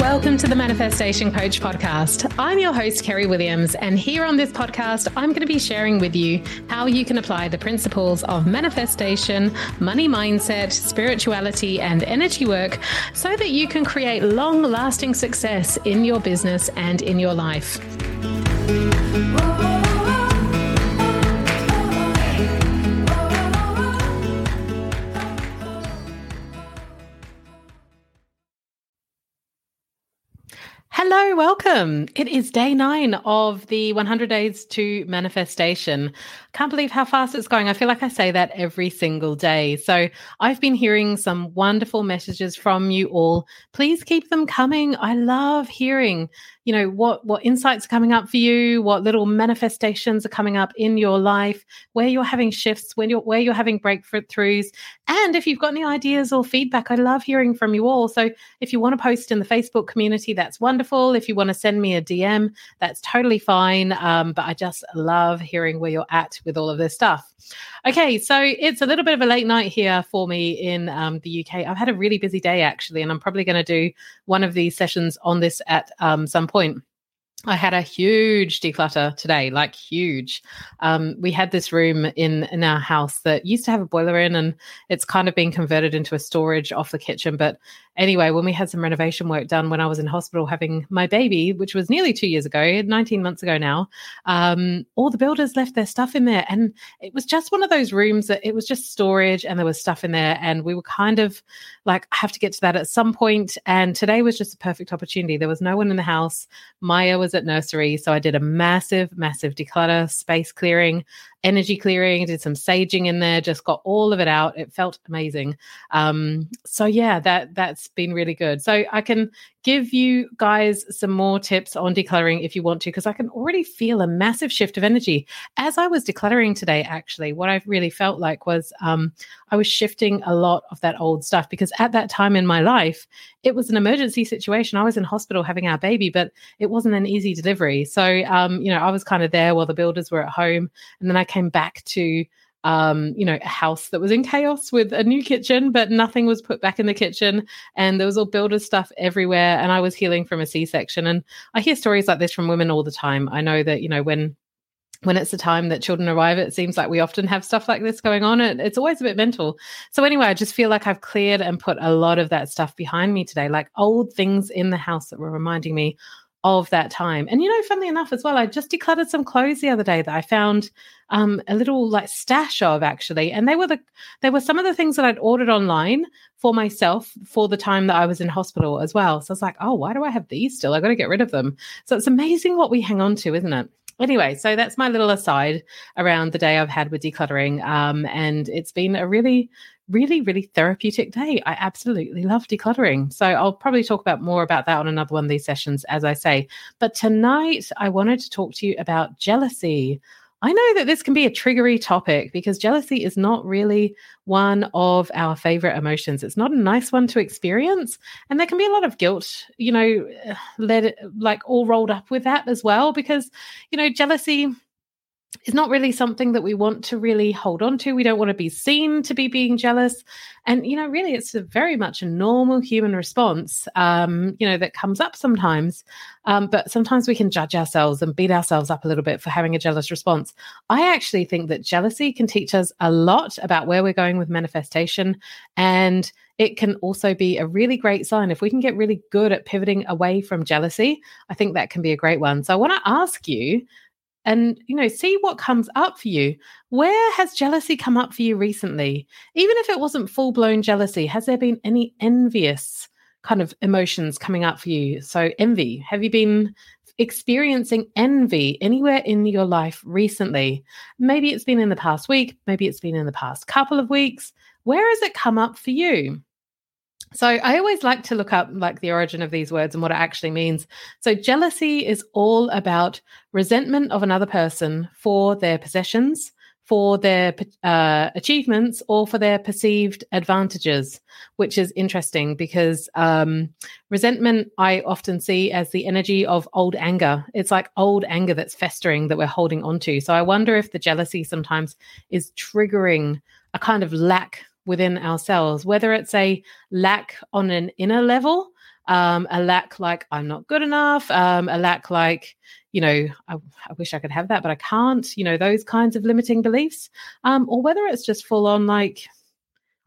Welcome to the Manifestation Coach podcast. I'm your host, Kerry Williams, and here on this podcast, I'm going to be sharing with you how you can apply the principles of manifestation, money mindset, spirituality, and energy work so that you can create long lasting success in your business and in your life. Hello, welcome. It is day nine of the 100 Days to Manifestation. Can't believe how fast it's going. I feel like I say that every single day. So I've been hearing some wonderful messages from you all. Please keep them coming. I love hearing you know what what insights are coming up for you what little manifestations are coming up in your life where you're having shifts when you're where you're having breakthroughs and if you've got any ideas or feedback i love hearing from you all so if you want to post in the facebook community that's wonderful if you want to send me a dm that's totally fine um, but i just love hearing where you're at with all of this stuff okay so it's a little bit of a late night here for me in um, the uk i've had a really busy day actually and i'm probably going to do one of these sessions on this at um, some point point I had a huge declutter today, like huge. Um, we had this room in in our house that used to have a boiler in, and it's kind of been converted into a storage off the kitchen. But anyway, when we had some renovation work done when I was in hospital having my baby, which was nearly two years ago, 19 months ago now, um, all the builders left their stuff in there. And it was just one of those rooms that it was just storage and there was stuff in there. And we were kind of like, I have to get to that at some point. And today was just a perfect opportunity. There was no one in the house. Maya was at nursery. So I did a massive, massive declutter, space clearing, energy clearing, did some saging in there, just got all of it out. It felt amazing. Um, so yeah, that that's been really good. So I can give you guys some more tips on decluttering if you want to, because I can already feel a massive shift of energy. As I was decluttering today, actually, what I really felt like was um, I was shifting a lot of that old stuff because at that time in my life, it was an emergency situation. I was in hospital having our baby, but it wasn't an easy delivery. So, um, you know, I was kind of there while the builders were at home. And then I came back to um, you know, a house that was in chaos with a new kitchen, but nothing was put back in the kitchen. And there was all builder stuff everywhere. And I was healing from a C section. And I hear stories like this from women all the time. I know that, you know, when when it's the time that children arrive, it seems like we often have stuff like this going on. It, it's always a bit mental. So, anyway, I just feel like I've cleared and put a lot of that stuff behind me today, like old things in the house that were reminding me of that time. And you know, funnily enough, as well, I just decluttered some clothes the other day that I found um, a little like stash of actually, and they were the they were some of the things that I'd ordered online for myself for the time that I was in hospital as well. So I was like, oh, why do I have these still? I got to get rid of them. So it's amazing what we hang on to, isn't it? Anyway, so that's my little aside around the day I've had with decluttering. Um, and it's been a really really, really therapeutic day. I absolutely love decluttering. So I'll probably talk about more about that on another one of these sessions, as I say. But tonight, I wanted to talk to you about jealousy. I know that this can be a triggery topic because jealousy is not really one of our favorite emotions. It's not a nice one to experience. And there can be a lot of guilt, you know, eh, let it like all rolled up with that as well, because, you know, jealousy is not really something that we want to really hold on to. We don't want to be seen to be being jealous. And, you know, really, it's very much a normal human response, um, you know, that comes up sometimes. Um, but sometimes we can judge ourselves and beat ourselves up a little bit for having a jealous response. I actually think that jealousy can teach us a lot about where we're going with manifestation. And it can also be a really great sign. If we can get really good at pivoting away from jealousy, I think that can be a great one. So I want to ask you, and you know see what comes up for you. Where has jealousy come up for you recently? Even if it wasn't full blown jealousy has there been any envious kind of emotions coming up for you? So envy have you been experiencing envy anywhere in your life recently? Maybe it's been in the past week maybe it's been in the past couple of weeks. Where has it come up for you so I always like to look up like the origin of these words and what it actually means. So jealousy is all about resentment of another person for their possessions, for their uh, achievements or for their perceived advantages, which is interesting because um, resentment I often see as the energy of old anger. It's like old anger that's festering that we're holding onto. So I wonder if the jealousy sometimes is triggering a kind of lack within ourselves, whether it's a lack on an inner level. Um, a lack like I'm not good enough, um, a lack like you know, I, I, wish I could have that, but I can't, you know, those kinds of limiting beliefs. Um, or whether it's just full on like,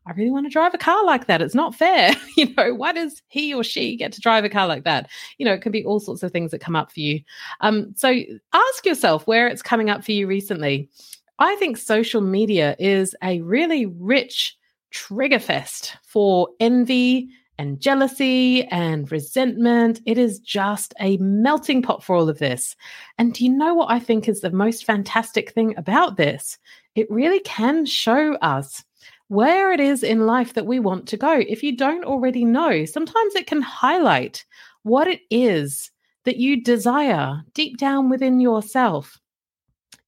I really want to drive a car like that. It's not fair. you know, why does he or she get to drive a car like that? You know, it can be all sorts of things that come up for you. Um, so ask yourself where it's coming up for you recently. I think social media is a really rich trigger fest for envy and jealousy and resentment. It is just a melting pot for all of this. And do you know what I think is the most fantastic thing about this? It really can show us where it is in life that we want to go. If you don't already know, sometimes it can highlight what it is that you desire deep down within yourself.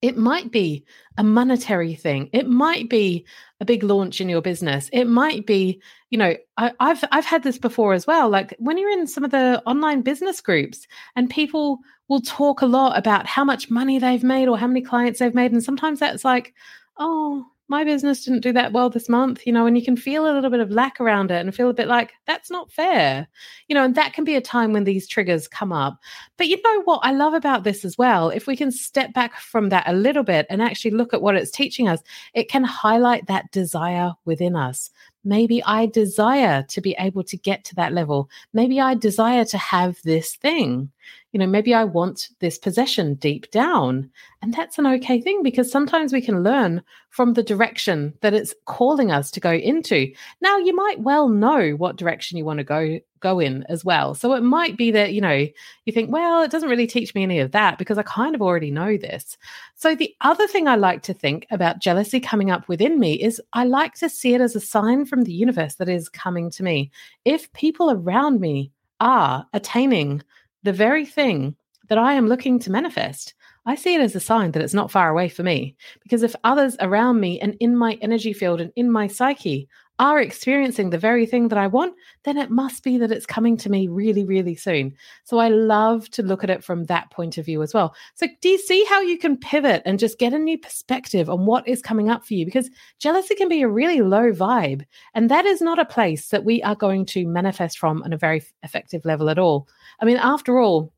It might be a monetary thing. It might be a big launch in your business. It might be, you know, I, have I've had this before as well. Like when you're in some of the online business groups and people will talk a lot about how much money they've made or how many clients they've made. And sometimes that's like, oh, my business didn't do that well this month, you know, and you can feel a little bit of lack around it and feel a bit like that's not fair, you know, and that can be a time when these triggers come up. But you know what I love about this as well? If we can step back from that a little bit and actually look at what it's teaching us, it can highlight that desire within us. Maybe I desire to be able to get to that level. Maybe I desire to have this thing you know, maybe I want this possession deep down. And that's an okay thing because sometimes we can learn from the direction that it's calling us to go into. Now, you might well know what direction you want to go go in as well. So it might be that, you know, you think, well, it doesn't really teach me any of that because I kind of already know this. So the other thing I like to think about jealousy coming up within me is I like to see it as a sign from the universe that is coming to me. If people around me are attaining the very thing that I am looking to manifest, I see it as a sign that it's not far away for me. Because if others around me and in my energy field and in my psyche are experiencing the very thing that I want, then it must be that it's coming to me really, really soon. So I love to look at it from that point of view as well. So, do you see how you can pivot and just get a new perspective on what is coming up for you? Because jealousy can be a really low vibe, and that is not a place that we are going to manifest from on a very effective level at all. I mean, after all,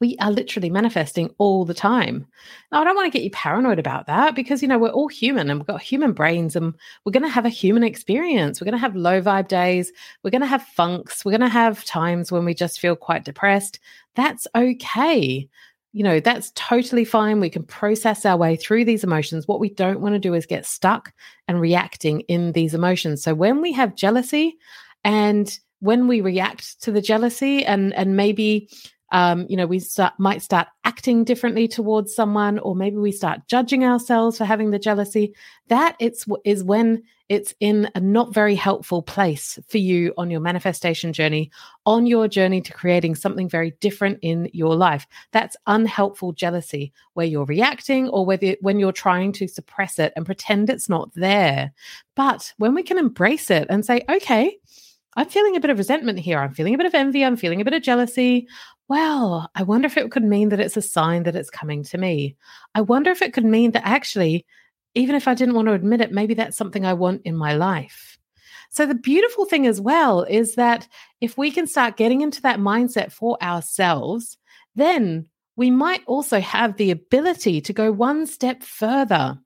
we are literally manifesting all the time. Now, I don't want to get you paranoid about that because, you know, we're all human and we've got human brains and we're going to have a human experience. We're going to have low vibe days. We're going to have funks. We're going to have times when we just feel quite depressed. That's okay. You know, that's totally fine. We can process our way through these emotions. What we don't want to do is get stuck and reacting in these emotions. So when we have jealousy and when we react to the jealousy and and maybe um, you know, we start, might start acting differently towards someone, or maybe we start judging ourselves for having the jealousy. That it's is when it's in a not very helpful place for you on your manifestation journey, on your journey to creating something very different in your life. That's unhelpful jealousy, where you're reacting or whether when you're trying to suppress it and pretend it's not there. But when we can embrace it and say, okay. I'm feeling a bit of resentment here. I'm feeling a bit of envy. I'm feeling a bit of jealousy well, I wonder if it could mean that it's a sign that it's coming to me. I wonder if it could mean that actually, even if I didn't want to admit it, maybe that's something I want in my life. So, the beautiful thing as well is that if we can start getting into that mindset for ourselves, then we might also have the ability to go one step further.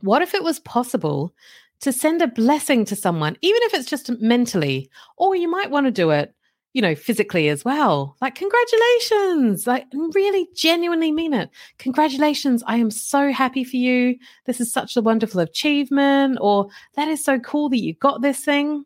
What if it was possible to send a blessing to someone, even if it's just mentally, or you might want to do it you know, physically as well. Like, congratulations. Like, really genuinely mean it. Congratulations. I am so happy for you. This is such a wonderful achievement. Or that is so cool that you got this thing.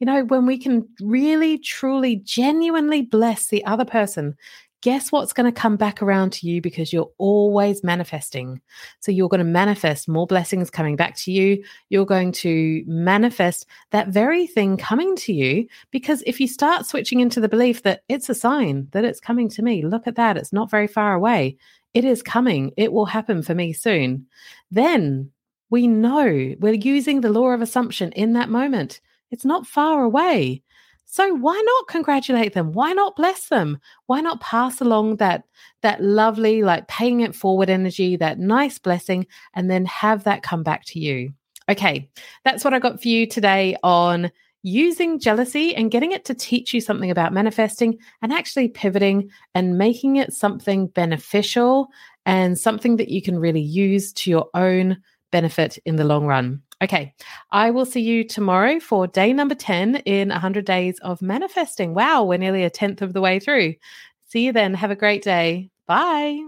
You know, when we can really, truly, genuinely bless the other person, guess what's going to come back around to you because you're always manifesting. So you're going to manifest more blessings coming back to you. You're going to manifest that very thing coming to you because if you start switching into the belief that it's a sign that it's coming to me, look at that, it's not very far away. it is coming. It will happen for me soon. Then we know we're using the law of assumption in that moment. It's not far away. So why not congratulate them? Why not bless them? Why not pass along that that lovely like paying it forward energy, that nice blessing and then have that come back to you. Okay, that's what I got for you today on using jealousy and getting it to teach you something about manifesting and actually pivoting and making it something beneficial and something that you can really use to your own benefit in the long run. Okay, I will see you tomorrow for day number 10 in 100 days of manifesting. Wow, we're nearly a tenth of the way through. See you then. Have a great day. Bye.